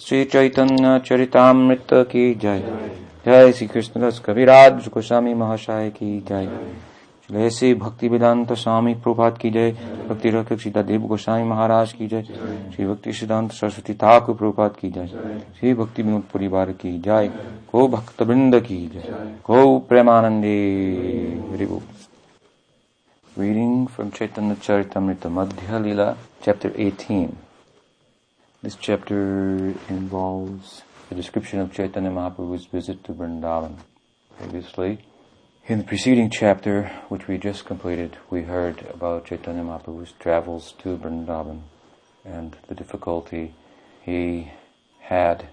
श्री चैतन्य चरितामृत की जय। जय श्री कृष्ण दास कविराज गोस्वामी महाशय की जय श्री भक्ति वेदांत स्वामी प्रभात की जय। भक्ति रक्षक सीता देव गोस्वामी महाराज की जय। श्री भक्ति सिद्धांत सरस्वती ठाकुर प्रभात की जय। श्री भक्ति विनोद परिवार की जय। गो भक्त वृंद की जय। गो प्रेमानंदे। हरि बोल Reading from Chaitanya Charitamrita Madhya Lila, chapter 18. This chapter involves a description of Chaitanya Mahaprabhu's visit to Vrindavan. Previously, in the preceding chapter, which we just completed, we heard about Chaitanya Mahaprabhu's travels to Vrindavan and the difficulty he had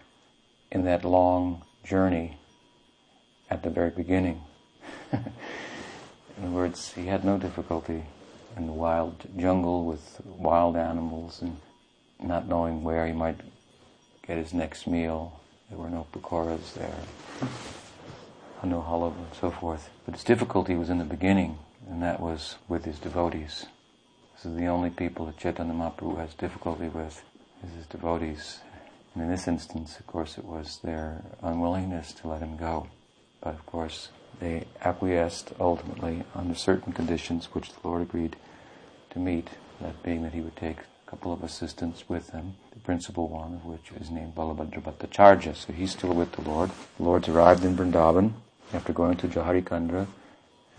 in that long journey at the very beginning. In other words, he had no difficulty in the wild jungle with wild animals and not knowing where he might get his next meal. There were no pakoras there, no halab and so forth. But his difficulty was in the beginning, and that was with his devotees. This is the only people that Chaitanya Mahaprabhu has difficulty with, is his devotees. And in this instance, of course, it was their unwillingness to let him go. But of course, they acquiesced ultimately under certain conditions which the Lord agreed to meet, that being that he would take couple of assistants with him, the principal one of which is named Balabhadra Bhattacharya. So he's still with the Lord. The Lord's arrived in Vrindavan after going to Jharikhanda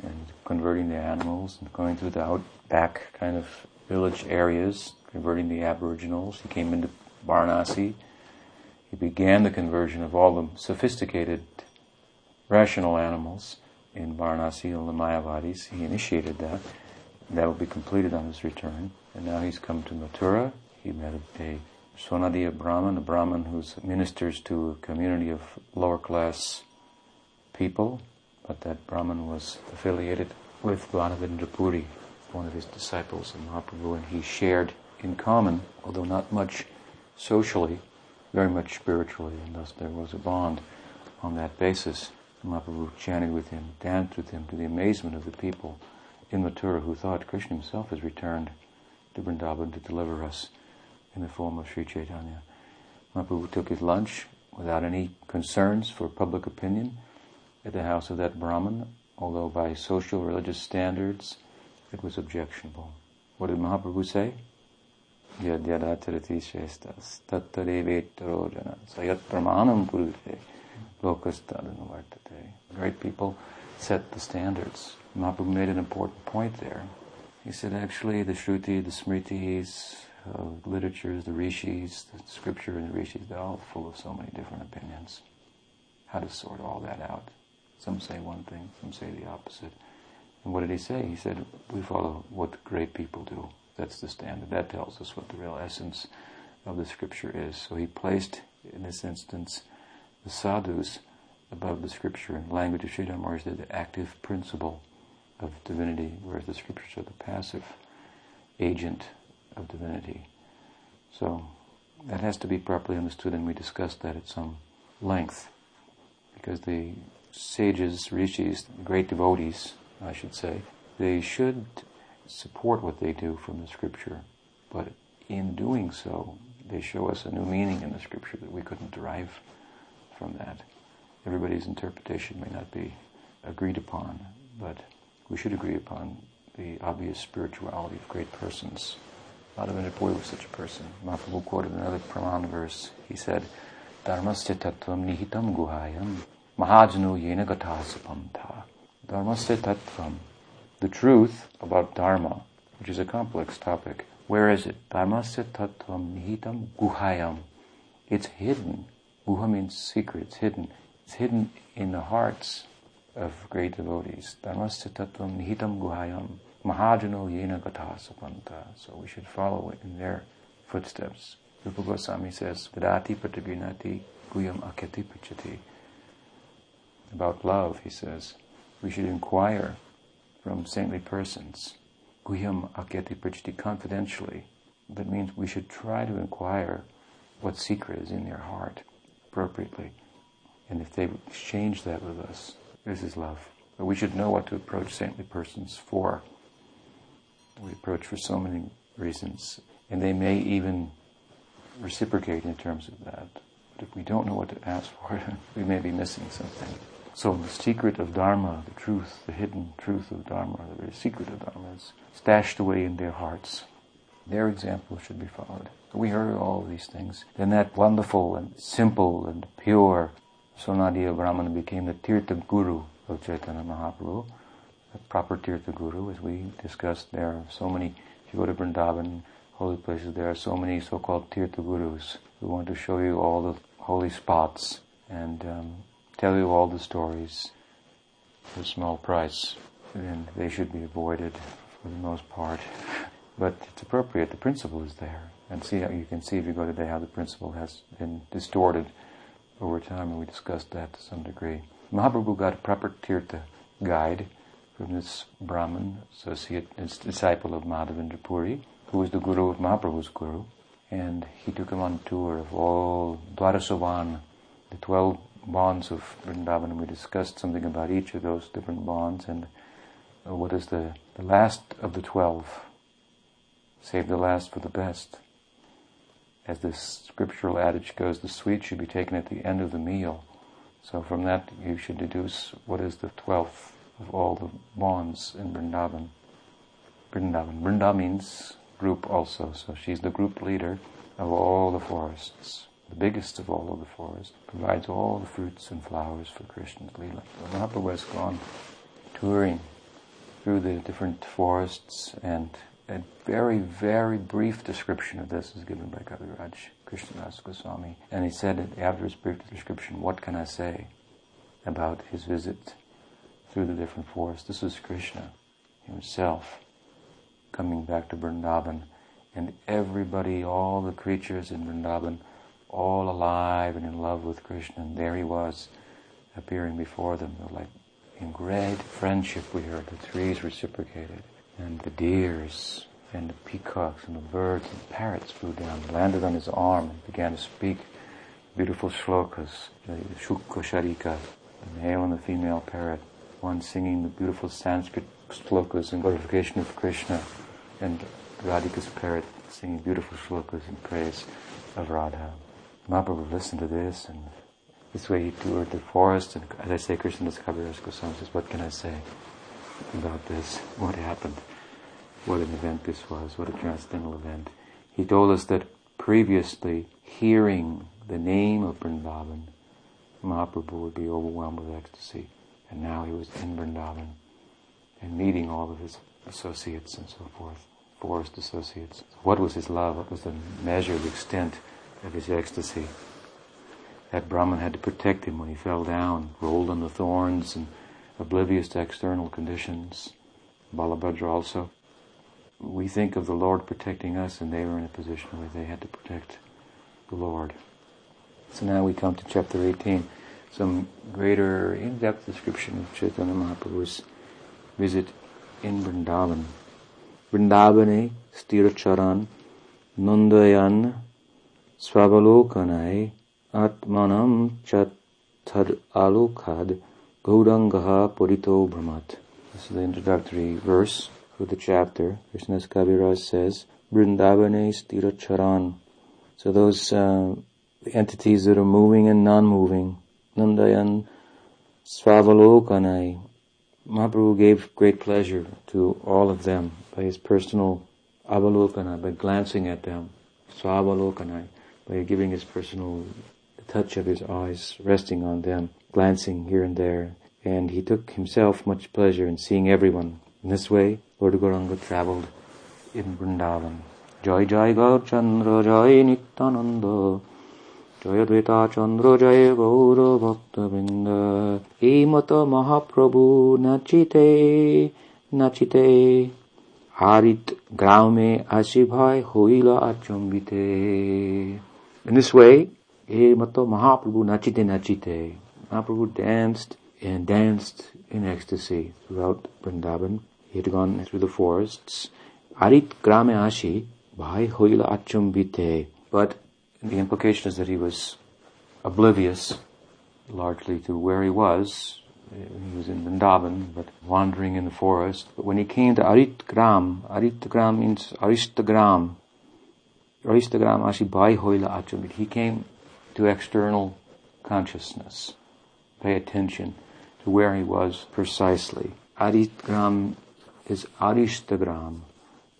and converting the animals and going through the outback kind of village areas, converting the aboriginals. He came into Varanasi. He began the conversion of all the sophisticated rational animals in Varanasi and the Mayavadis. He initiated that. That will be completed on his return. And now he's come to Mathura. He met a Sanodiya Brahmin, a Brahmin who ministers to a community of lower class people, but that Brahmin was affiliated with Madhavendra Puri, one of his disciples in Mahaprabhu, and he shared in common, although not much socially, very much spiritually, and thus there was a bond on that basis. Mahaprabhu chanted with him, danced with him to the amazement of the people in Mathura who thought Krishna himself has returned to Vrindavan to deliver us in the form of Sri Chaitanya. Mahaprabhu took his lunch without any concerns for public opinion at the house of that Brahmin, although by social religious standards it was objectionable. What did Mahaprabhu say? Great people set the standards. Mahaprabhu made an important point there. He said actually the Shruti, the Smritis, uh, literatures, the Rishis, the scripture and the Rishis, they're all full of so many different opinions. How to sort all that out. Some say one thing, some say the opposite. And what did he say? He said, we follow what great people do. That's the standard. That tells us what the real essence of the scripture is. So he placed, in this instance, the sadhus above the scripture. In the language of Sridhar Maharaj, the active principle of divinity, whereas the scriptures are the passive agent of divinity. So that has to be properly understood, and we discussed that at some length, because the sages, rishis, the great devotees, I should say, they should support what they do from the scripture, but in doing so, they show us a new meaning in the scripture that we couldn't derive from that. Everybody's interpretation may not be agreed upon, but we should agree upon the obvious spirituality of great persons. Madhavendra Puri was such a person. Mahaprabhu quoted another Pramana verse. He said, Dharmasya tattvam nihitam guhayam mahajanu yena gatasapamta. Dharmasya tattvam. The truth about Dharma, which is a complex topic. Where is it? Dharmasya tattvam nihitam guhayam. It's hidden Guha means secret, it's hidden. It's hidden in the hearts of great devotees. Dharmasya tattvam nihitam guhayam mahajano yena gatasapanta. So we should follow in their footsteps. Rupa Goswami says, Vidati pataginati guyam akyati pachati. About love, he says, we should inquire from saintly persons. Guyam akyati pachati confidentially. That means we should try to inquire what secret is in their heart appropriately. And if they exchange that with us, this is love. But we should know what to approach saintly persons for. We approach for so many reasons. And they may even reciprocate in terms of that. But if we don't know what to ask for, we may be missing something. So the secret of Dharma, the truth, the hidden truth of Dharma, the very secret of Dharma is stashed away in their hearts. Their example should be followed. We heard all these things. Then that wonderful and simple and pure Sanodiya Brahmana became the Tirtha Guru of Chaitanya Mahaprabhu. The proper Tirtha Guru, as we discussed, there are so many, if you go to Vrindavan, holy places, there are so many so-called Tirtha Gurus who want to show you all the holy spots and um, tell you all the stories for a small price. And they should be avoided for the most part. But it's appropriate, the principle is there. And see how you can see if you go today how the principle has been distorted over time, and we discussed that to some degree. Mahaprabhu got a proper tirtha guide from this Brahmin, associate, his disciple of Madhavendra Puri, who was the guru of Mahaprabhu's guru, and he took him on a tour of all Dwarasavan, the twelve bonds of Vrindavan, and we discussed something about each of those different bonds and uh, what is the, the last of the twelve. Save the last for the best. As this scriptural adage goes, the sweet should be taken at the end of the meal. So from that you should deduce what is the twelfth of all the bonds in Vrindavan. Vrindavan. Vrinda means group also, so she's the group leader of all the forests the biggest of all of the forests, provides all the fruits and flowers for Krishna's Leela. So Mahaprabhu has gone touring through the different forests and a very, very brief description of this is given by Kaviraj Krishnadas Goswami. And he said after his brief description, what can I say about his visit through the different forests? This is Krishna himself coming back to Vrindavan and everybody, all the creatures in Vrindavan all alive and in love with Krishna. And there he was, appearing before them, like in great friendship. We heard the trees reciprocated, and the deers and the peacocks and the birds and the parrots flew down, landed on his arm, and began to speak beautiful shlokas. The Shuka Sharika, the male and the female parrot, one singing the beautiful Sanskrit shlokas in glorification of Krishna, and Radhika's parrot singing beautiful shlokas in praise of Radha. Mahaprabhu listened to this, and this way he toured the forest, and as I say, Krishna Kaviraj Goswami says, what can I say about this? What happened? What an event this was, what a transcendental event. He told us that previously, hearing the name of Vrindavan, Mahaprabhu would be overwhelmed with ecstasy. And now he was in Vrindavan and meeting all of his associates and so forth, forest associates. What was his love? What was the measure, the extent of his ecstasy. That Brahman had to protect him when he fell down, rolled on the thorns and oblivious to external conditions. Balabhadra also. We think of the Lord protecting us and they were in a position where they had to protect the Lord. So now we come to chapter 18, some greater in-depth description of Chaitanya Mahaprabhu's visit in Vrindavan. Vrindavane Stiracharan Nandayan Svavalokanai Atmanam Chathar Alokad Gaurangaha Purito Brahmat. This is the introductory verse for the chapter. Krishnadas Kaviraj says, Vrindavane Stiracharan. So those uh, entities that are moving and non-moving, Nandayan Svavalokanai. Mahaprabhu gave great pleasure to all of them by his personal avalokana, by glancing at them. Svavalokanai by giving his personal touch of his eyes, resting on them, glancing here and there. And he took himself much pleasure in seeing everyone. In this way, Lord Gauranga traveled in Vrindavan. Joy Jai Gaur Chandra Jai Nityananda Jaya Dvaita Chandra Jaya Gaura Bhakta Vrinda He Mata Mahaprabhu Nachite Nachite Harit Graume Ashibhai Hoila Achambite in this way, Mato Mahaprabhu Nachite Nachite. Mahaprabhu danced and danced in ecstasy throughout Vrindavan. He had gone through the forests. Arit Grame Ashi, Bhai Hoila Achumbite. But the implication is that he was oblivious largely to where he was. He was in Vrindavan, but wandering in the forest. But when he came to Arit Gram, Arit Gram means Aristagram, Aristagram Ashi Bai Hoila Achamit. He came to external consciousness. Pay attention to where he was precisely. Adigram is Arishtagram.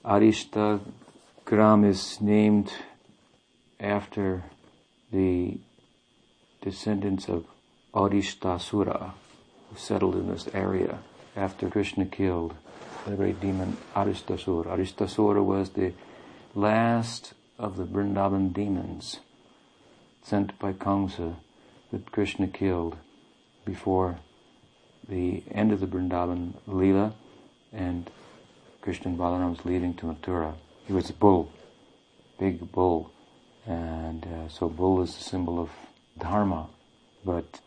Arishtagram is named after the descendants of Arishtasura, who settled in this area after Krishna killed the great demon Aristasura. Aristasura was the last of the Vrindavan demons sent by Kamsa that Krishna killed before the end of the Vrindavan Leela and Krishna Balaram was leaving to Mathura. He was a bull, big bull. And uh, so bull is a symbol of dharma. But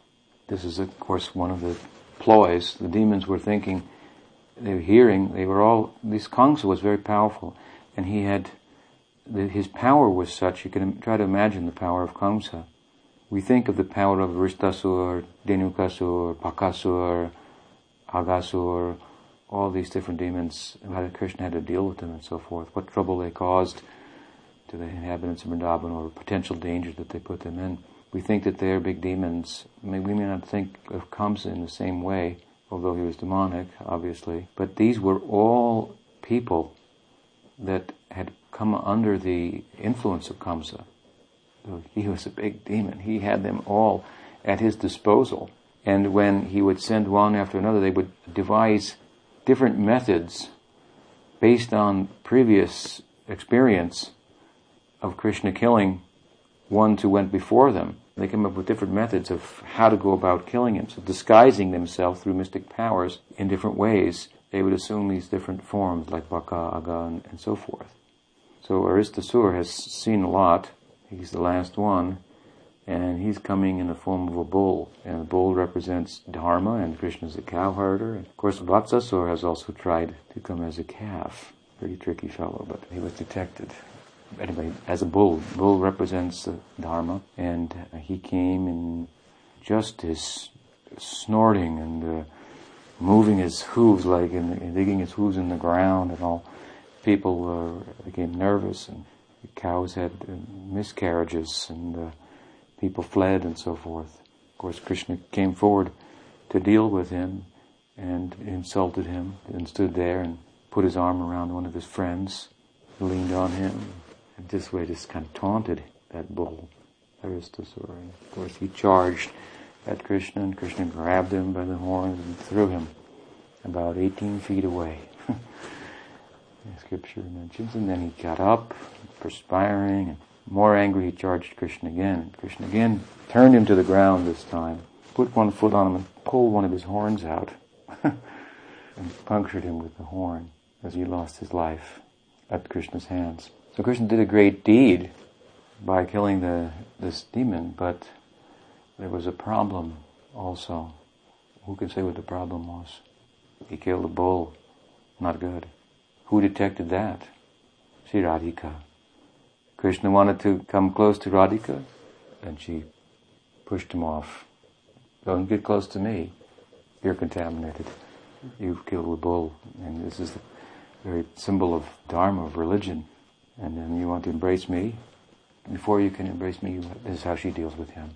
this is, of course, one of the ploys. The demons were thinking, they were hearing, they were all, this Kamsa was very powerful. And he had, the, his power was such, you can try to imagine the power of Kamsa. We think of the power of Ristasur, Dhenukasur, Bakasur, Aghasur, all these different demons, and how Krishna had to deal with them and so forth, what trouble they caused to the inhabitants of Vrindavan or potential danger that they put them in. We think that they are big demons. I mean, we may not think of Kamsa in the same way, although he was demonic, obviously, but these were all people that had come under the influence of Kamsa. So he was a big demon. He had them all at his disposal. And when he would send one after another, they would devise different methods based on previous experience of Krishna killing ones who went before them. They came up with different methods of how to go about killing him. So disguising themselves through mystic powers in different ways, they would assume these different forms like Baka, Aga, and, and so forth. So Aristasur has seen a lot. He's the last one and he's coming in the form of a bull, and the bull represents Dharma, and Krishna is a cowherder. And of course, Vatsasur has also tried to come as a calf. Pretty tricky fellow, but he was detected. Anyway, as a bull, bull represents Dharma, and uh, he came in just his snorting and uh, moving his hooves like and digging his hooves in the ground, and all. People uh, became nervous, and cows had uh, miscarriages, and uh, people fled and so forth. Of course, Krishna came forward to deal with him and insulted him and stood there and put his arm around one of his friends, leaned on him, and this way just kind of taunted that bull, Aristasura. Of course, he charged at Krishna, and Krishna grabbed him by the horns and threw him about 18 feet away. scripture mentions, and then he got up, perspiring, and more angry, he charged Krishna again. Krishna again turned him to the ground this time, put one foot on him and pulled one of his horns out and punctured him with the horn as he lost his life at Krishna's hands. So Krishna did a great deed by killing the, this demon, but there was a problem also. Who can say what the problem was? He killed a bull. Not good. Who detected that? Sri Radhika. Krishna wanted to come close to Radhika, and she pushed him off. Don't get close to me. You're contaminated. You've killed a bull. And this is the very symbol of dharma, of religion. And then you want to embrace me. Before you can embrace me, this is how she deals with him.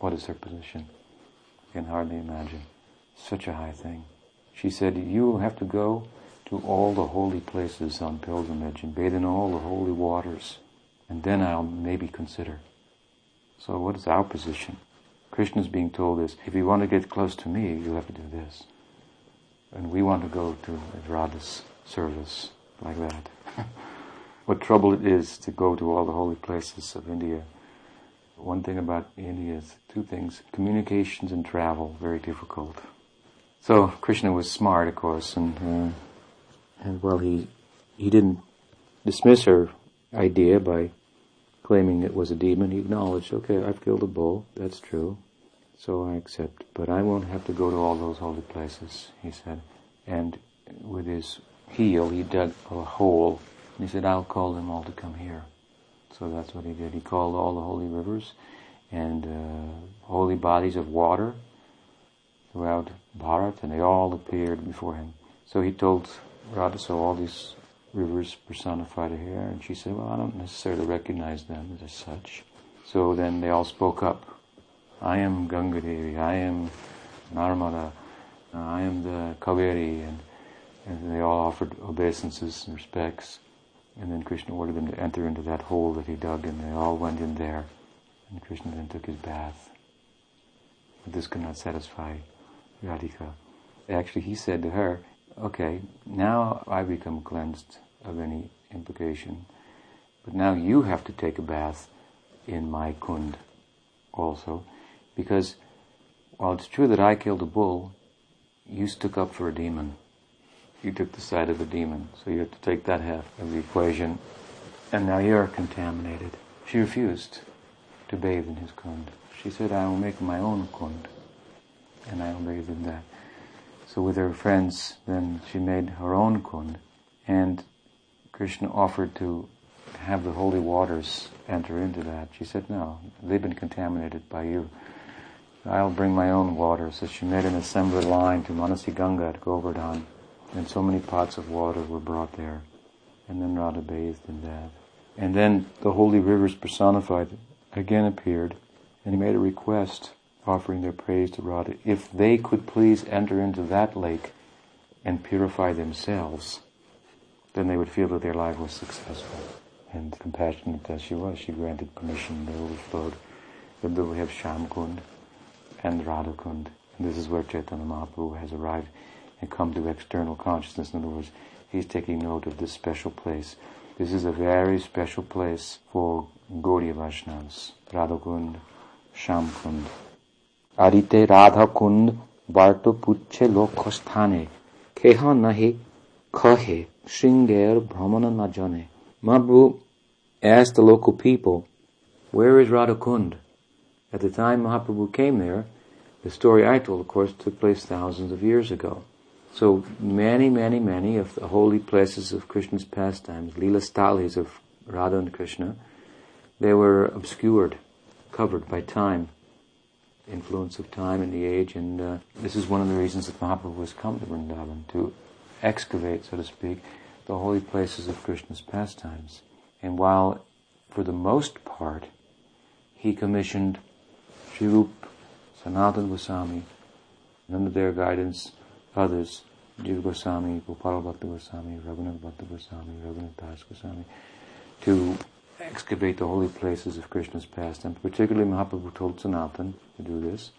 What is her position? I can hardly imagine. Such a high thing. She said, you will have to go to all the holy places on pilgrimage and bathe in all the holy waters and then I'll maybe consider. So what is our position? Krishna is being told this, if you want to get close to me, you have to do this. And we want to go to Radha's service like that. what trouble it is to go to all the holy places of India. One thing about India is two things, communications and travel, very difficult. So Krishna was smart, of course, and, uh, and well, he, he didn't dismiss her idea by claiming it was a demon. He acknowledged, okay, I've killed a bull. That's true. So I accept. But I won't have to go to all those holy places, he said. And with his heel, he dug a hole. And he said, I'll call them all to come here. So that's what he did. He called all the holy rivers and uh, holy bodies of water throughout Bharat, and they all appeared before him. So he told Radha, so all these rivers personified here. And she said, well, I don't necessarily recognize them as such. So then they all spoke up. I am Ganga Devi, I am Narmada, I am the Kaveri, and, and they all offered obeisances and respects. And then Krishna ordered them to enter into that hole that he dug, and they all went in there. And Krishna then took his bath. But this could not satisfy Radhika. Actually, he said to her, okay, now I become cleansed of any implication, but now you have to take a bath in my kund also, because while it's true that I killed a bull, you stuck up for a demon. You took the side of a demon, so you have to take that half of the equation, and now you're contaminated. She refused to bathe in his kund. She said, I will make my own kund, and I will bathe in that. So with her friends, then she made her own kund, and Krishna offered to have the holy waters enter into that. She said, no, they've been contaminated by you. I'll bring my own water. So she made an assembly line to Manasi Ganga at Govardhan, and so many pots of water were brought there. And then Radha bathed in that. And then the holy rivers personified again appeared, and he made a request offering their praise to Radha if they could please enter into that lake and purify themselves, then they would feel that their life was successful. And compassionate as she was, she granted permission. They overflowed. Then we have Shamkund and Radhakund. And this is where Chaitanya Mahaprabhu has arrived and come to external consciousness. In other words, he's taking note of this special place. This is a very special place for Gaudiya Vaishnavas. Radhakund, Shamkund. Arite Radhakund Varto Puche Lokhasthane Keha Nahi Kohe, Sringer Brahmana Najane. Mahaprabhu asked the local people, Where is Radhakund? At the time Mahaprabhu came there, the story I told, of course, took place thousands of years ago. So many, many, many of the holy places of Krishna's pastimes, Lila Stalis of Radha and Krishna, they were obscured, covered by time, influence of time and the age, and uh, this is one of the reasons that Mahaprabhu was come to Vrindavan, to excavate, so to speak, the holy places of Krishna's pastimes. And while, for the most part, he commissioned Sri Rup, Sanatana Goswami, and under their guidance, others, Jiva Goswami, Gopal Bhatta Goswami, Raghunath Bhatta Goswami, Raghunath Das Goswami, to excavate the holy places of Krishna's pastime. Particularly Mahaprabhu told Sanatan to do this.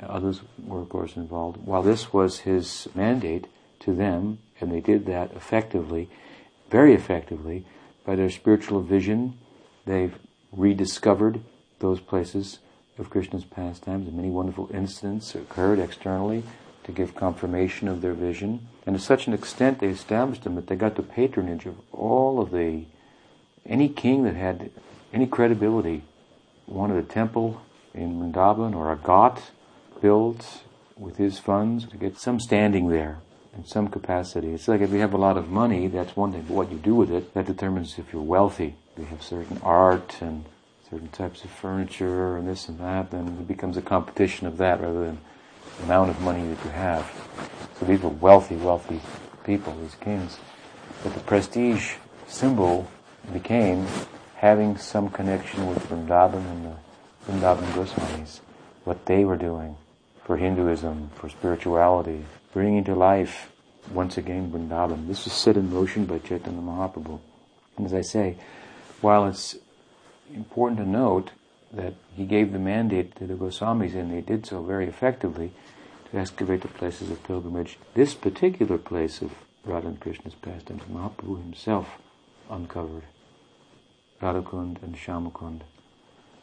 Others were, of course, involved. While this was his mandate to them, and they did that effectively, very effectively, by their spiritual vision, they've rediscovered those places of Krishna's pastimes, and many wonderful incidents occurred externally to give confirmation of their vision. And to such an extent they established them that they got the patronage of all of the any king that had any credibility. Wanted a temple in Vrindavan or a ghat built with his funds to get some standing there in some capacity. It's like if you have a lot of money, that's one thing, but what you do with it, that determines if you're wealthy. If you have certain art and certain types of furniture and this and that, then it becomes a competition of that rather than the amount of money that you have. So these were wealthy, wealthy people, these kings. But the prestige symbol became having some connection with Vrindavan and the Vrindavan Goswamis, what they were doing for Hinduism, for spirituality, bringing to life once again Vrindavan. This was set in motion by Chaitanya Mahaprabhu. And as I say, while it's important to note that he gave the mandate to the Goswamis and they did so very effectively to excavate the places of pilgrimage, this particular place of Radha and Krishna's pastimes, Mahaprabhu himself uncovered. Radhakund and Shamakund.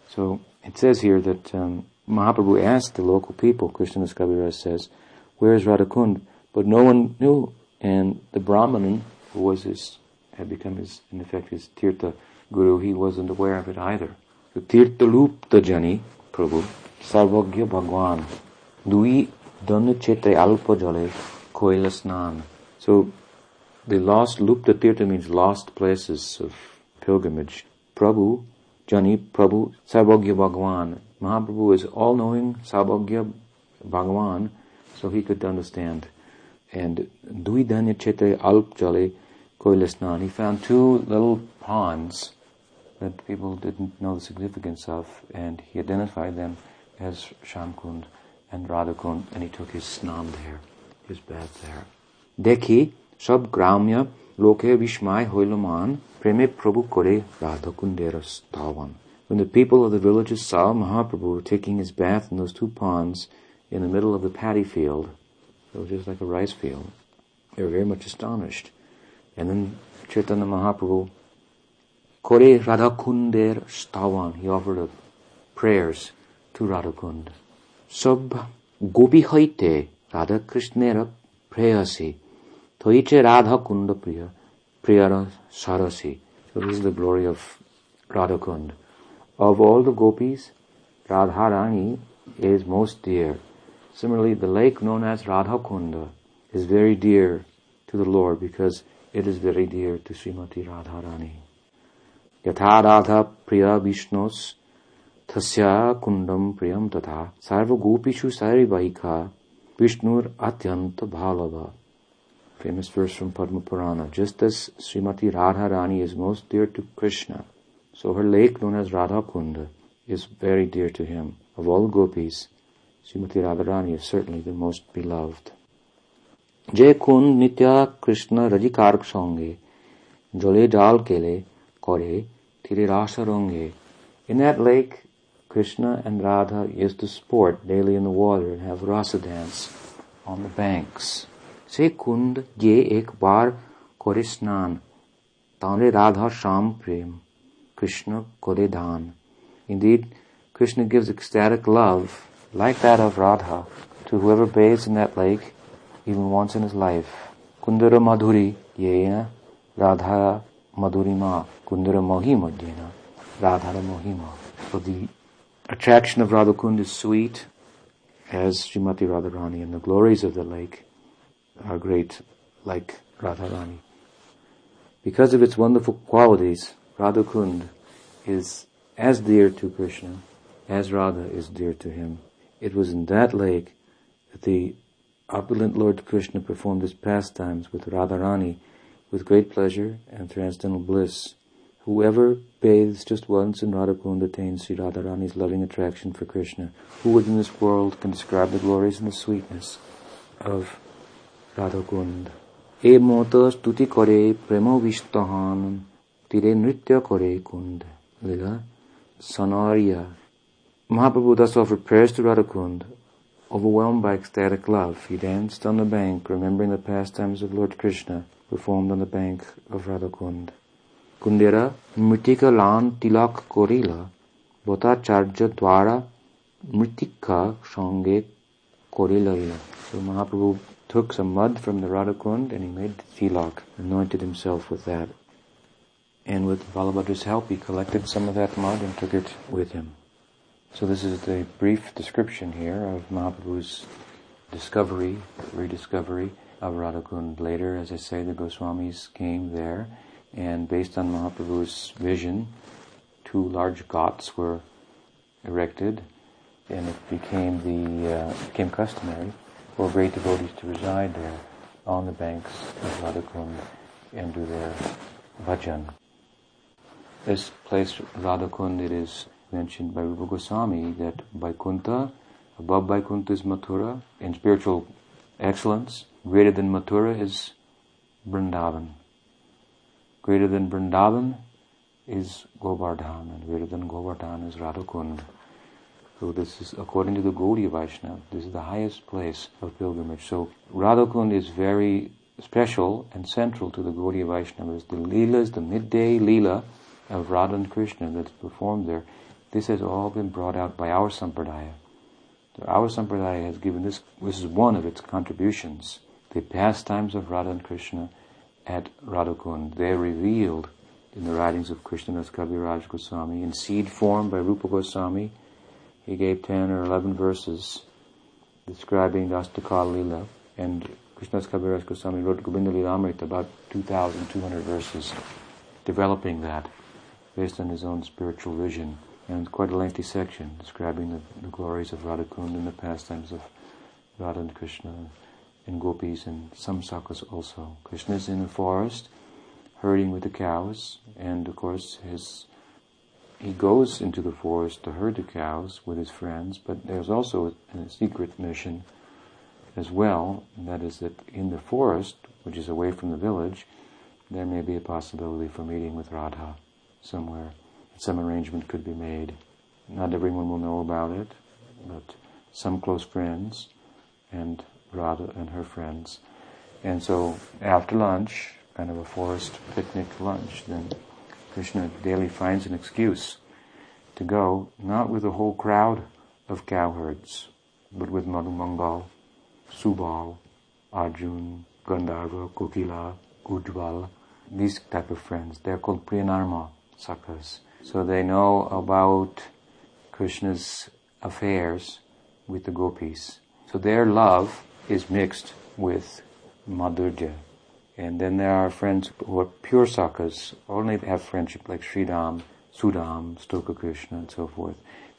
So it says here that um, Mahaprabhu asked the local people, Krishnadas Kaviraj says, where is Radhakund? But no one knew. And the Brahmanan, who was his, had become his, in effect, his Tirtha guru, he wasn't aware of it either. So Tirtha Lupta Jani, Prabhu, Sarvagya Bhagwan, Dui Dhanna Chetre Alpa Jale Koila Snan. So the lost Lupta Tirtha means lost places of pilgrimage. Prabhu, Jani Prabhu, Sarvagya Bhagwan. Mahaprabhu is all-knowing Sarvagya Bhagwan, so he could understand. And Duidanya Chetre Alp Jale Koilasnan, he found two little ponds that people didn't know the significance of, and he identified them as Shamkund and Radhakund, and he took his snan there, his bath there. Dekhi, sab gramya loke vishmay hoilaman preme prabhu kore Radhakundera stavan. When the people of the villages saw Mahaprabhu taking his bath in those two ponds in the middle of the paddy field, it was just like a rice field, they were very much astonished. And then Chaitanya Mahaprabhu Kore Radhakunder Stavan. He offered up prayers to Radhakund. Sub gopi hoite Radha Krishnera prayasi. Toiche Radha Kunda Priya Priyara Sarasi. So this is the glory of Radhakund. Of all the gopis, Radharani is most dear. Similarly, the lake known as Radhakunda is very dear to the Lord because it is very dear to Srimati Radharani. Yatha Radha Priya Vishnos Tasya Kundam Priyam Tatha Sarva Gopishu Saribahika Vishnur Atyanta Bhalava. Famous verse from Padma Purana. Just as Srimati Radharani is most dear to Krishna, so her lake known as Radhakunda is very dear to him. Of all gopis, Srimati Radharani is certainly the most beloved. Jai कुन Nitya Krishna Rajikark संगे Jole डाल Kele Kore Tiri rasa ronge. In that lake, Krishna and Radha used to sport daily in the water and have rasa dance on the banks. Se Kund Je Ek Bar Kore Snan Tanre Radha Sham Prem Krishna Kore Dhan Indeed, Krishna gives ecstatic love like that of Radha, to whoever bathes in that lake, even once in his life. Kundara madhuri yena Radha madhurima kundara mohima dina radhara mohima. So the attraction of Radhakund is sweet as Srimati Radharani and the glories of the lake are great like Radharani. Because of its wonderful qualities, Radhakund is as dear to Krishna as Radha is dear to him. It was in that lake that the opulent Lord Krishna performed his pastimes with Radharani with great pleasure and transcendental bliss. Whoever bathes just once in Radhakund attains Sri Radharani's loving attraction for Krishna. Who within this world can describe the glories and the sweetness of Radhakund? E mota stuti kore prema vishtahan tire nritya kore kund. Lila Sanarya. Mahaprabhu thus offered prayers to Radhakund. Overwhelmed by ecstatic love, he danced on the bank, remembering the pastimes of Lord Krishna performed on the bank of Radhakund. Kundera Mritika Lan Tilak Korila Bhattacharya Dwara Mritika Sange Korilaila. So Mahaprabhu took some mud from the Radhakund and he made tilak, anointed himself with that. And with Balabhadra's help, he collected some of that mud and took it with him. So this is the brief description here of Mahaprabhu's discovery, rediscovery of Radhakund. Later, as I say, the Goswamis came there, and based on Mahaprabhu's vision, two large ghats were erected, and it became the uh, became customary for great devotees to reside there on the banks of Radhakund and do their bhajan. This place, Radhakund, it is mentioned by Rupa Goswami that Vaikuntha, above Vaikuntha is Mathura, in spiritual excellence, Greater than Mathura is Vrindavan. Greater than Vrindavan is Govardhan, and greater than Govardhan is Radhakund. So this is, according to the Gaudiya Vaishnava, this is the highest place of pilgrimage. So Radhakund is very special and central to the Gaudiya Vaishnavas. The Leelas, the midday Leela of Radha and Krishna that's performed there, this has all been brought out by our Sampradaya. So our Sampradaya has given this, this is one of its contributions the pastimes of Radha and Krishna at Radhakund. They're revealed in the writings of Krishnadas Kaviraj Goswami in seed form by Rupa Goswami. He gave 10 or 11 verses describing the Astakal Lila, and Krishnadas Kaviraj Goswami wrote Govinda Lilamrita, about 2,200 verses, developing that based on his own spiritual vision. And quite a lengthy section describing the, the glories of Radhakund and the pastimes of Radha and Krishna and gopis and some sakas also. Krishna is in the forest herding with the cows, and of course his he goes into the forest to herd the cows with his friends, but there's also a secret mission as well, and that is that in the forest, which is away from the village, there may be a possibility for meeting with Radha somewhere. Some arrangement could be made. Not everyone will know about it, but some close friends and Radha and her friends. And so after lunch, kind of a forest picnic lunch, then Krishna daily finds an excuse to go, not with a whole crowd of cowherds, but with Madhu Mangal, Subal, Arjun, Gandharva, Kokila, Ujjval, these type of friends. They're called Priyanarma Sakhas. So they know about Krishna's affairs with the gopis. So their love is mixed with Madhurya. And then there are friends who are pure sakhas, only they have friendship like Sridham, Sudam, Stoka Krishna, and so forth.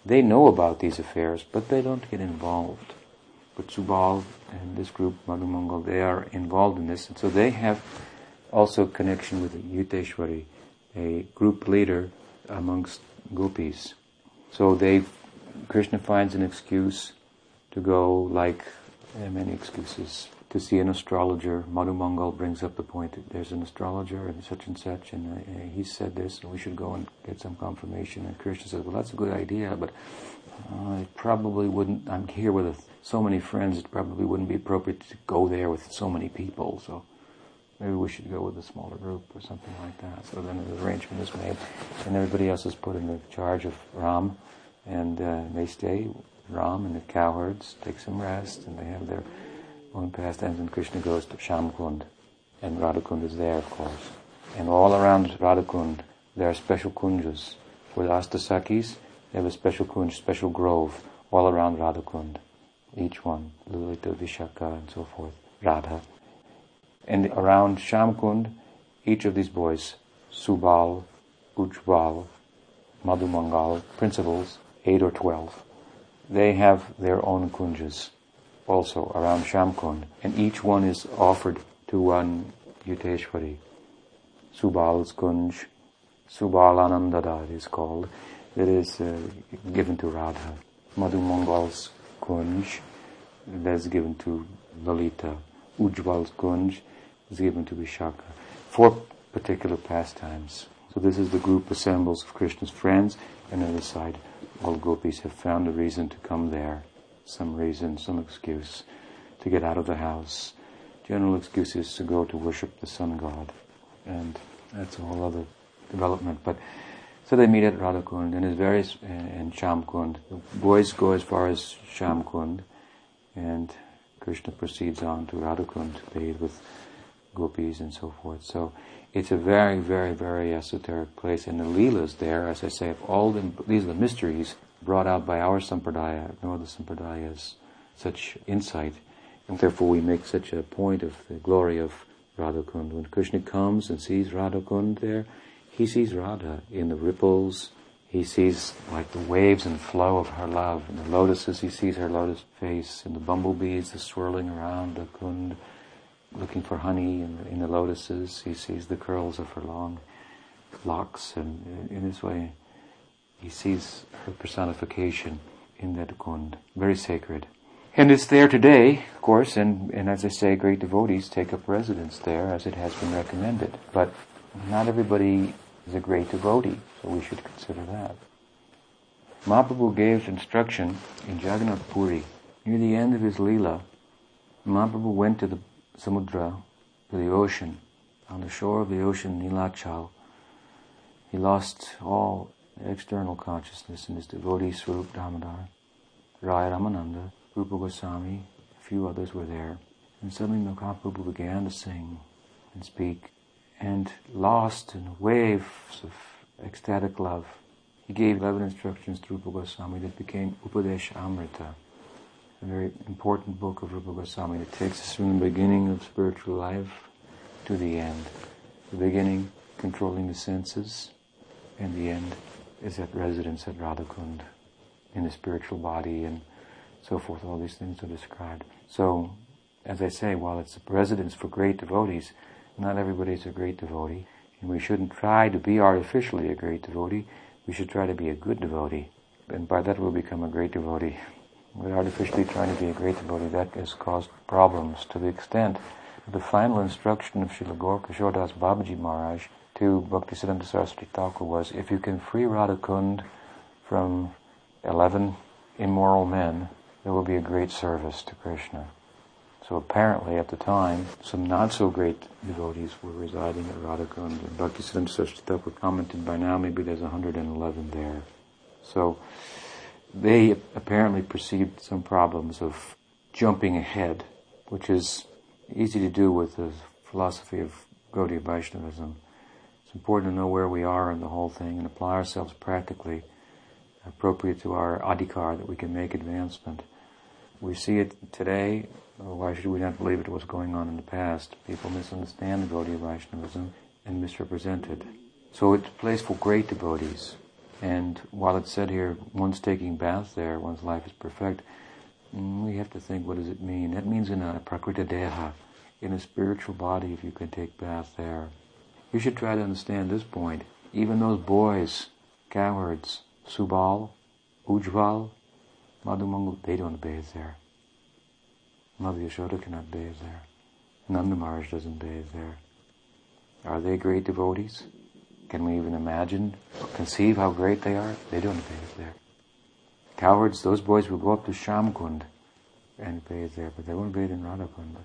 They know about these affairs, but they don't get involved. But Subal and this group, Madhu Mangal, they are involved in this, and so they have also connection with Yuteshwari, a group leader amongst gopis. So they, Krishna finds an excuse to go, like many excuses, to see an astrologer. Madhu Mangal brings up the point that there's an astrologer and such and such, and uh, he said this, and we should go and get some confirmation. And Krishna says, well, that's a good idea, but I probably wouldn't, I'm here with so many friends, it probably wouldn't be appropriate to go there with so many people, so maybe we should go with a smaller group or something like that. So then an arrangement is made, and everybody else is put in the charge of Ram, and uh, they stay. Ram and the cowherds take some rest, and they have their own pastimes, and Krishna goes to Shamkund, and Radhakund is there, of course. And all around Radhakund, there are special kunjas. For the Astasakis, they have a special kunj, special grove, all around Radhakund. Each one, Lalita, Vishaka, and so forth, Radha. And around Shamkund, each of these boys, Subal, Ujjval, Madhumangal, principals, eight or twelve, they have their own kunjas also around Shamkund, and each one is offered to one Yuteshwari. Subal's kunj, Subalanandada is called, that is uh, given to Radha. Madhumangal's kunj, that is given to Lalita. Ujjval's kunj is given to Vishaka. Four particular pastimes. So this is the group assembles of Krishna's friends, and on the side, all gopis have found a reason to come there. Some reason, some excuse to get out of the house. General excuse is to go to worship the sun god. And that's a whole other development. But so they meet at Radhakund and there's various uh, in Shamkund. The boys go as far as Shamkund and Krishna proceeds on to Radhakund to bathe with gopis and so forth. So it's a very, very, very esoteric place. And the Leelas there, as I say, of all the, these are the mysteries brought out by our Sampradaya. No other Sampradaya has such insight. And therefore we make such a point of the glory of Radhakund. When Krishna comes and sees Radhakund there, he sees Radha in the ripples. He sees like the waves and flow of her love. In the lotuses, he sees her lotus face. In the bumblebees, the swirling around the kund looking for honey in the, in the lotuses. He sees the curls of her long locks, and uh, in this way, he sees her personification in that kund, very sacred. And it's there today, of course, and, and as I say, great devotees take up residence there as it has been recommended. But not everybody is a great devotee, so we should consider that. Mahaprabhu gave instruction in Jagannath Puri. Near the end of his Leela, Mahaprabhu went to the Samudra, to the ocean. On the shore of the ocean, Nilachal, he lost all external consciousness in his devotee Swarup Damodar. Rai Ramananda, Rupa Goswami, a few others were there. And suddenly Mahaprabhu began to sing and speak and lost in waves of ecstatic love. He gave 11 instructions to Rupa Goswami that became Upadesh Amrita a very important book of Rupa Goswami that takes us from the beginning of spiritual life to the end. The beginning, controlling the senses, and the end is at residence at Radhakund in the spiritual body and so forth. All these things are described. So, as I say, while it's a residence for great devotees, not everybody is a great devotee. And we shouldn't try to be artificially a great devotee. We should try to be a good devotee. And by that we'll become a great devotee. We're artificially trying to be a great devotee. That has caused problems to the extent of the final instruction of Srila Gaura Das Babaji Maharaj to Bhaktisiddhanta Saraswati Thakur was, if you can free Radhakund from 11 immoral men, it will be a great service to Krishna. So apparently at the time, some not so great devotees were residing at Radhakund. And Bhaktisiddhanta Saraswati Thakur commented by now maybe there's 111 there. So they apparently perceived some problems of jumping ahead, which is easy to do with the philosophy of Gaudiya Vaishnavism. It's important to know where we are in the whole thing and apply ourselves practically, appropriate to our adhikar, that we can make advancement. We see it today. Why should we not believe it was going on in the past? People misunderstand Gaudiya Vaishnavism and misrepresent it. So it's a place for great devotees. And while it's said here, one's taking bath there, one's life is perfect, mm, we have to think, what does it mean? That means in a prakriti deha, in a spiritual body, if you can take bath there. You should try to understand this point. Even those boys, cowards, Subal, Ujval, Madhumangal, they don't bathe there. Mother Yashoda cannot bathe there. Nanda doesn't bathe there. Are they great devotees? Can we even imagine, conceive how great they are? They don't bathe there. Cowards, those boys will go up to Shyamkund and bathe there, but they won't bathe in Radhakunda.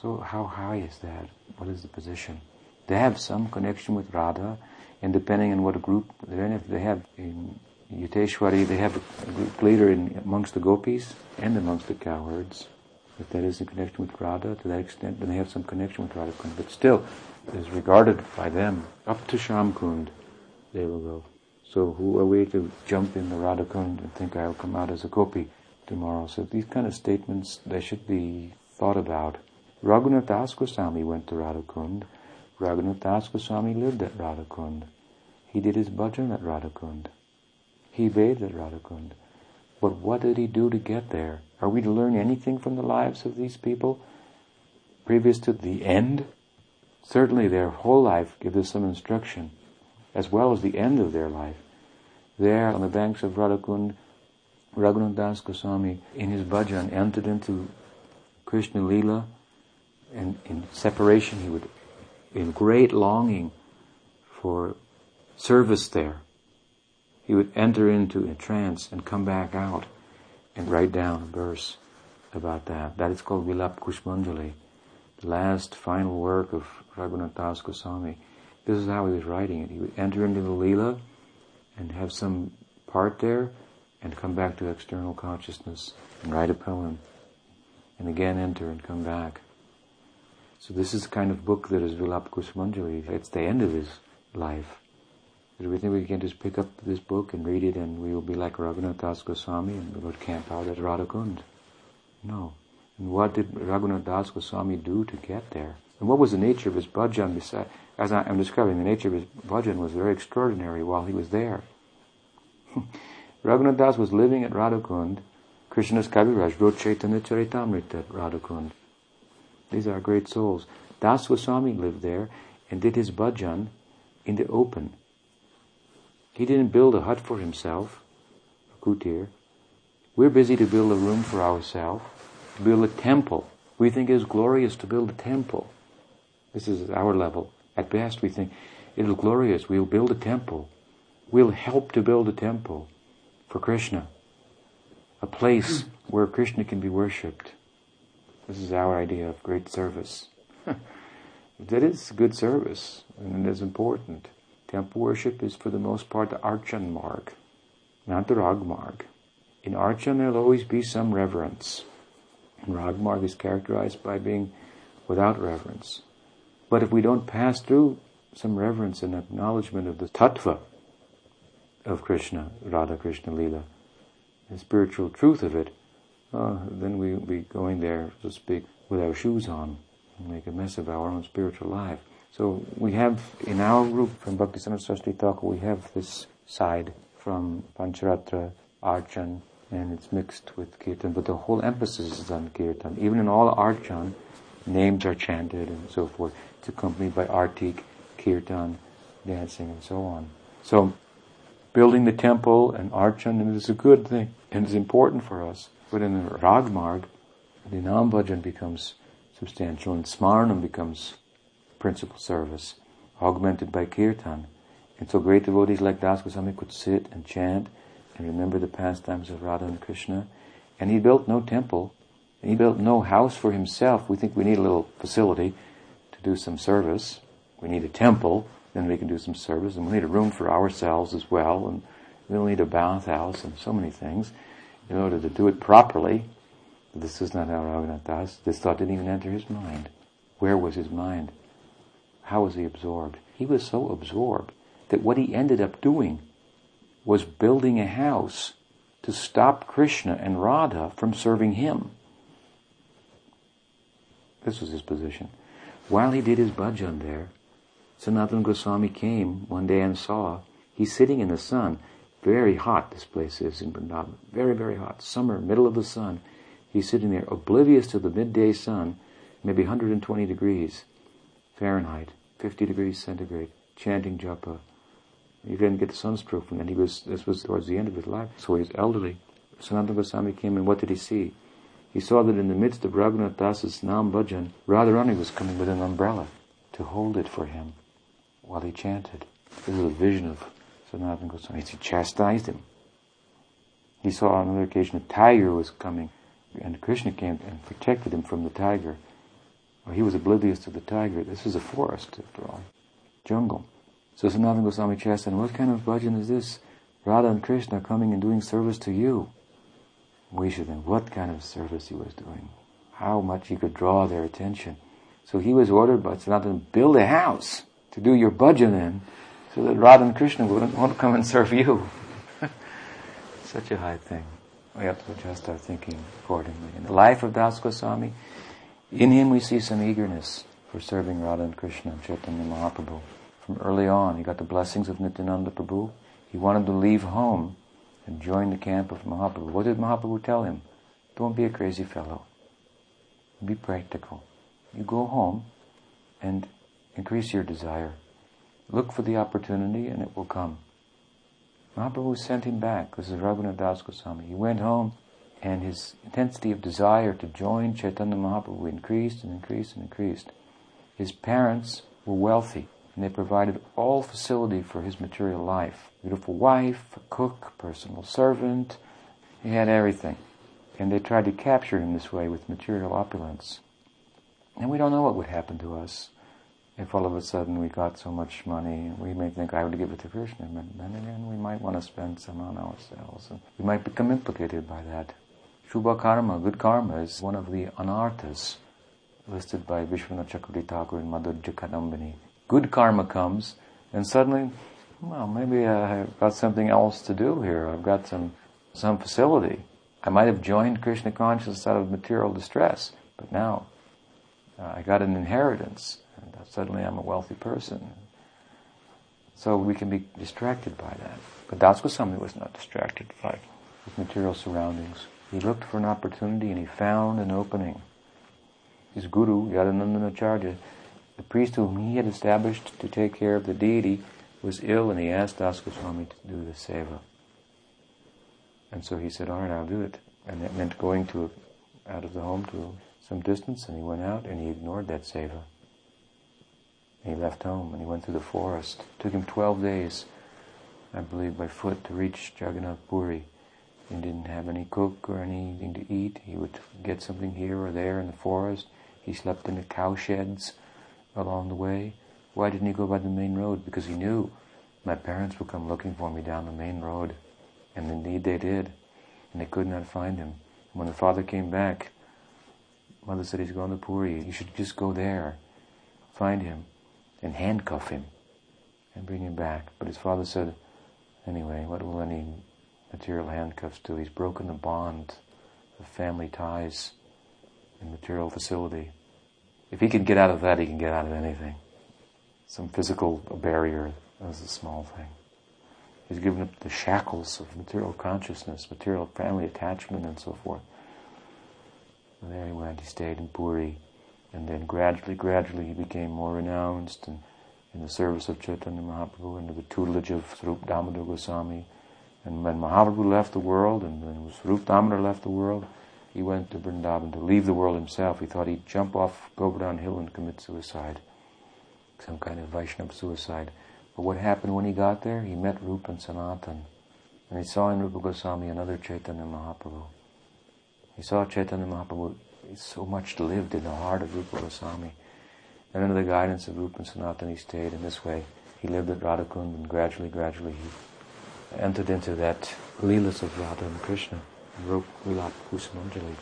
So how high is that? What is the position? They have some connection with Radha, and depending on what group they're in, if they have in Yuteshwari, they have a group leader in, amongst the gopis and amongst the cowards. If that is in connection with Radha, to that extent, then they have some connection with Radha But still, is regarded by them, up to Shyamkund, they will go. So who are we to jump in the Radha Kund and think I'll come out as a gopi tomorrow? So these kind of statements, they should be thought about. Raghunath Das Goswami went to Radha Kund. Raghunath Das Goswami lived at Radha Kund. He did his bhajan at Radha Kund. He bathed at Radha Kund. But what did he do to get there? Are we to learn anything from the lives of these people previous to the end? Certainly their whole life gives us some instruction, as well as the end of their life. There on the banks of Radhakund, Raghunath Das Goswami in his bhajan entered into Krishna Lila and in separation he would, in great longing for service there, he would enter into a trance and come back out and write down a verse about that. That is called Vilap Kusumanjali, the last final work of Raghunath Das Goswami. This is how he was writing it. He would enter into the Leela and have some part there and come back to external consciousness and write a poem and again enter and come back. So this is the kind of book that is Vilap Kusumanjali. It's the end of his life. Do we think we can just pick up this book and read it and we will be like Raghunath Das Goswami and we will camp out at Radhakund? No. And what did Raghunath Das Goswami do to get there? And what was the nature of his bhajan? As I am describing, the nature of his bhajan was very extraordinary while he was there. Raghunath Das was living at Radhakund. Krishnadas Kaviraj wrote Chaitanya Charitamrita at Radhakund. These are great souls. Das Goswami lived there and did his bhajan in the open he didn't build a hut for himself, a kutir. We're busy to build a room for ourselves, to build a temple. We think it is glorious to build a temple. This is our level. At best, we think it is glorious. We'll build a temple. We'll help to build a temple for Krishna, a place where Krishna can be worshipped. This is our idea of great service. that is good service, and it is important. Temple worship is for the most part the archan marg, not the rag marg. In archan there'll always be some reverence. And rag marg is characterized by being without reverence. But if we don't pass through some reverence and acknowledgement of the tattva of Krishna, Radha Krishna Lila, the spiritual truth of it, uh, then we'll be going there, so to speak, with our shoes on and make a mess of our own spiritual life. So we have in our group from Bhakti Saraswati Thakur, we have this side from Pancharatra, Archan, and it's mixed with Kirtan, but the whole emphasis is on Kirtan. Even in all Archan, names are chanted and so forth. It's accompanied by Artik, kirtan, dancing, and so on. So, building the temple and archan is a good thing, and it's important for us. But in the Ragmarg, the Nam Bhajan becomes substantial, and Smarnam becomes principal service, augmented by kirtan. And so great devotees like Das Goswami could sit and chant and remember the pastimes of Radha and Krishna. And he built no temple, and he built no house for himself. We think we need a little facility to do some service. We need a temple, then we can do some service, and we need a room for ourselves as well, and we'll need a bathhouse and so many things in order to do it properly. This is not how Raghunath Das. This thought didn't even enter his mind. Where was his mind? How was he absorbed? He was so absorbed that what he ended up doing was building a house to stop Krishna and Radha from serving him. This was his position. While he did his bhajan there, Sanatana Goswami came one day and saw he's sitting in the sun. Very hot this place is in Vrindavan. Very, very hot. Summer, middle of the sun. He's sitting there oblivious to the midday sun, maybe 120 degrees Fahrenheit, 50 degrees centigrade, chanting japa. He didn't get the sunstroke, and he was, this was towards the end of his life, so he was elderly. Sanatana Goswami came and what did he see? He saw that in the midst of Raghunath Das's Nam Bhajan, Radharani was coming with an umbrella to hold it for him while he chanted. This is a vision of Sanatana Goswami. He chastised him. He saw on another occasion a tiger was coming, and Krishna came and protected him from the tiger. Well, he was oblivious to the tiger. This is a forest, after all, jungle. So Sanatana Goswami chastised. What kind of bhajan is this? Radha and Krishna coming and doing service to you we should think what kind of service he was doing, how much he could draw their attention. So he was ordered by Sanatana to build a house to do your bhajan in, so that Radha and Krishna wouldn't want to come and serve you. Such a high thing. We have to adjust our thinking accordingly. In the life of Das Goswami, in him we see some eagerness for serving Radha and Krishna and Chaitanya Mahaprabhu. From early on, he got the blessings of Nityananda Prabhu. He wanted to leave home and join the camp of Mahaprabhu. What did Mahaprabhu tell him? Don't be a crazy fellow. Be practical. You go home and increase your desire. Look for the opportunity and it will come. Mahaprabhu sent him back. This is Raghunath Das Goswami. He went home and his intensity of desire to join Chaitanya Mahaprabhu increased and increased and increased. His parents were wealthy and they provided all facility for his material life. Beautiful wife, cook, personal servant. He had everything. And they tried to capture him this way with material opulence. And we don't know what would happen to us if all of a sudden we got so much money. We may think, I would give it to Krishna. But then again, we might want to spend some on ourselves. And we might become implicated by that. Shubha karma, good karma, is one of the anarthas listed by Vishwanath Chakravarti Thakur in Madhurya Kadambini good karma comes, and suddenly, well, maybe I've got something else to do here. I've got some, some facility. I might have joined Krishna consciousness out of material distress, but now uh, I got an inheritance, and suddenly I'm a wealthy person. So we can be distracted by that. But Das Goswami was not distracted by his material surroundings. He looked for an opportunity and he found an opening. His guru, Yadunandana Acharya, the priest whom he had established to take care of the deity was ill and he asked Das Goswami to do the seva. And so he said, all right, I'll do it. And that meant going to out of the home to some distance and he went out and he ignored that seva. And he left home and he went through the forest. It took him 12 days, I believe, by foot to reach Jagannath Puri. He didn't have any cook or anything to eat. He would get something here or there in the forest. He slept in the cow sheds along the way. Why didn't he go by the main road? Because he knew my parents would come looking for me down the main road. And indeed they did. And they could not find him. And when the father came back, mother said he's going to Puri. You should just go there, find him, and handcuff him, and bring him back. But his father said, anyway, what will any material handcuffs do? He's broken the bond of family ties and material facility. If he can get out of that, he can get out of anything. Some physical barrier is a small thing. He's given up the shackles of material consciousness, material family attachment, and so forth. And there he went. He stayed in Puri, and then gradually, gradually, he became more renounced, and in the service of Chaitanya Mahaprabhu under the tutelage of Swarup Damodar Goswami. And when Mahaprabhu left the world, and when Swarup Damodar left the world, he went to Vrindavan to leave the world himself. He thought he'd jump off Govardhan Hill and commit suicide, some kind of Vaishnava suicide. But what happened when he got there? He met Rupa and Sanatan. And he saw in Rupa Goswami another Chaitanya Mahaprabhu. He saw Chaitanya Mahaprabhu so much lived in the heart of Rupa Goswami. And under the guidance of Rupa and Sanatan, he stayed in this way. He lived at Radhakund and gradually, gradually he entered into that Leelas of Radha and Krishna Vilap Kusumanjali.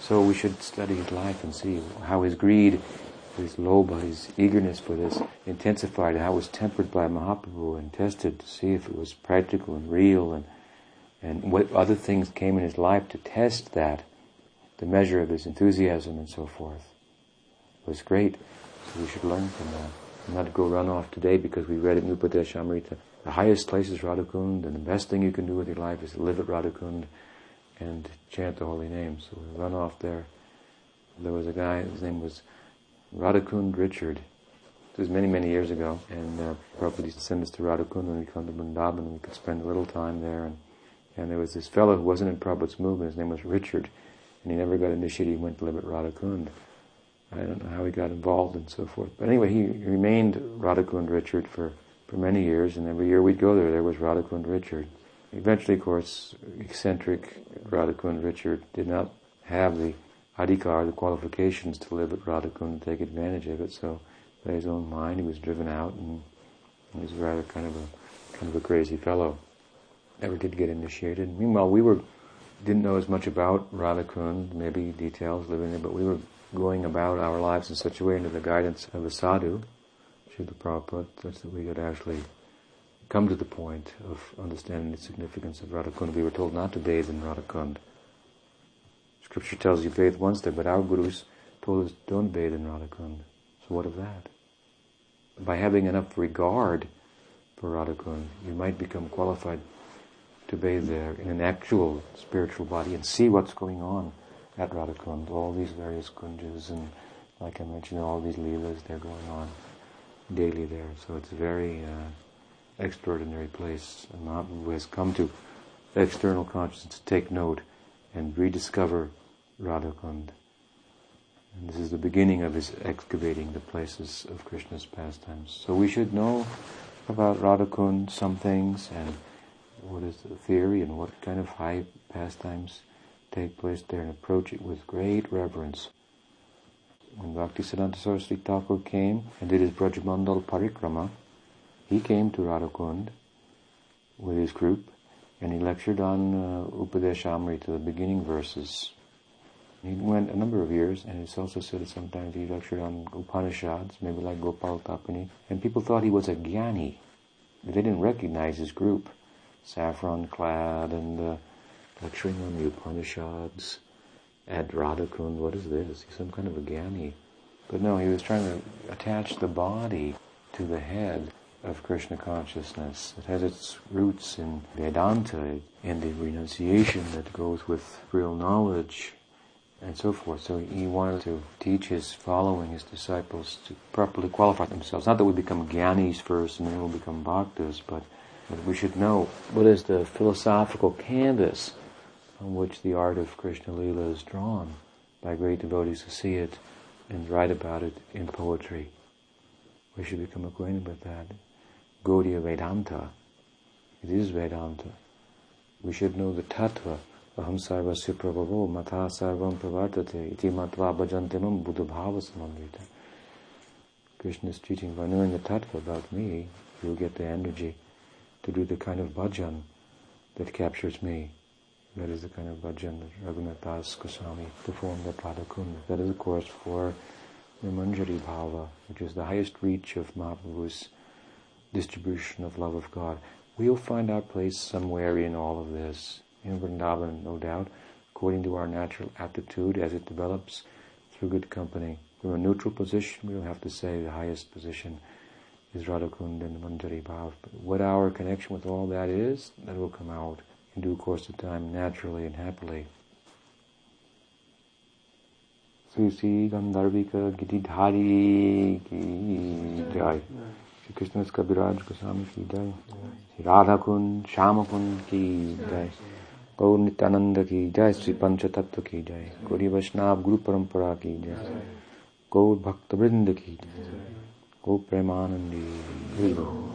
So we should study his life and see how his greed, his lobha, his eagerness for this intensified, how it was tempered by Mahaprabhu and tested to see if it was practical and real and, and what other things came in his life to test that, the measure of his enthusiasm and so forth. Was great. So we should learn from that. And not go run off today because we read it in Upadesh Amrita. The highest place is Radhakund, and the best thing you can do with your life is to live at Radhakund and chant the holy name. So we run off there. There was a guy, his name was Radhakund Richard. This was many, many years ago, and uh, Prabhupada used to send us to Radhakund when we come to Vrindavan, and we could spend a little time there. And, and there was this fellow who wasn't in Prabhupada's movement, his name was Richard, and he never got initiated, he went to live at Radhakund. I don't know how he got involved and so forth. But anyway, he remained Radhakund Richard for, for many years, and every year we'd go there, there was Radhakund Richard. Eventually, of course, eccentric Radhakund Richard did not have the adhikar, the qualifications to live at Radhakund and take advantage of it, so by his own mind he was driven out and he was rather kind of a kind of a crazy fellow. Never did get initiated. Meanwhile, we were didn't know as much about Radhakund, maybe details living there, but we were going about our lives in such a way under the guidance of a sadhu, Srila Prabhupada, such that we could actually come to the point of understanding the significance of Radhakund. We were told not to bathe in Radhakund. Scripture tells you bathe once there, but our gurus told us don't bathe in Radhakund. So what of that? By having enough regard for Radhakund, you might become qualified to bathe there in an actual spiritual body and see what's going on at Radhakund, all these various kunjas and like I mentioned, all these leelas, they're going on daily there. So it's very uh, extraordinary place. And Mahaprabhu has come to external consciousness to take note and rediscover Radhakund. And this is the beginning of his excavating the places of Krishna's pastimes. So we should know about Radhakund, some things, and what is the theory and what kind of high pastimes take place there and approach it with great reverence. When Bhaktisiddhanta Saraswati Thakur came and did his Brajamandal Parikrama, he came to Radhakund with his group and he lectured on uh, Upadeshamrita, the beginning verses. He went a number of years, and it's also said that sometimes he lectured on Upanishads, maybe like Gopal Tapani, and people thought he was a jnani. They didn't recognize his group, saffron clad and uh, lecturing on the Upanishads at Radhakund. What is this? He's some kind of a jnani. But no, he was trying to attach the body to the head of Krishna consciousness. It has its roots in Vedanta, in the renunciation that goes with real knowledge and so forth. So he wanted to teach his following, his disciples, to properly qualify themselves. Not that we become jnanis first and then we'll become bhaktas, but, but we should know what is the philosophical canvas on which the art of Krishna Lila is drawn by great devotees who see it and write about it in poetry. We should become acquainted with that. Gaudiya Vedanta. It is Vedanta. We should know the tattva. Aham sarvasya prabhavo matha sarvam pravartate iti matva bhajantemam buddha bhava. Krishna is teaching by knowing the tattva about me, you'll get the energy to do the kind of bhajan that captures me. That is the kind of bhajan that Raghunath Das Goswami performed at. That is, of course, for the Manjari Bhava, which is the highest reach of Mahaprabhu's distribution of love of God. We'll find our place somewhere in all of this, in Vrindavan, no doubt, according to our natural aptitude as it develops through good company. From a neutral position, we don't have to say the highest position is Radhakund and Manjari Bhav. But what our connection with all that is, that will come out in due course of time, naturally and happily. Sri Sri Gandharvika Giridhari Ki Jai. Shri Krishna विराज गोस्वामी की जय। श्री राधा कुंड श्याम कुंड की जय। गौर नित्यानंद की जय। श्री पंच तत्व की जय। गौरी वैष्णव गुरु परंपरा की जय। गौर भक्त वृंद की जय। गौ प्रेमानंदी।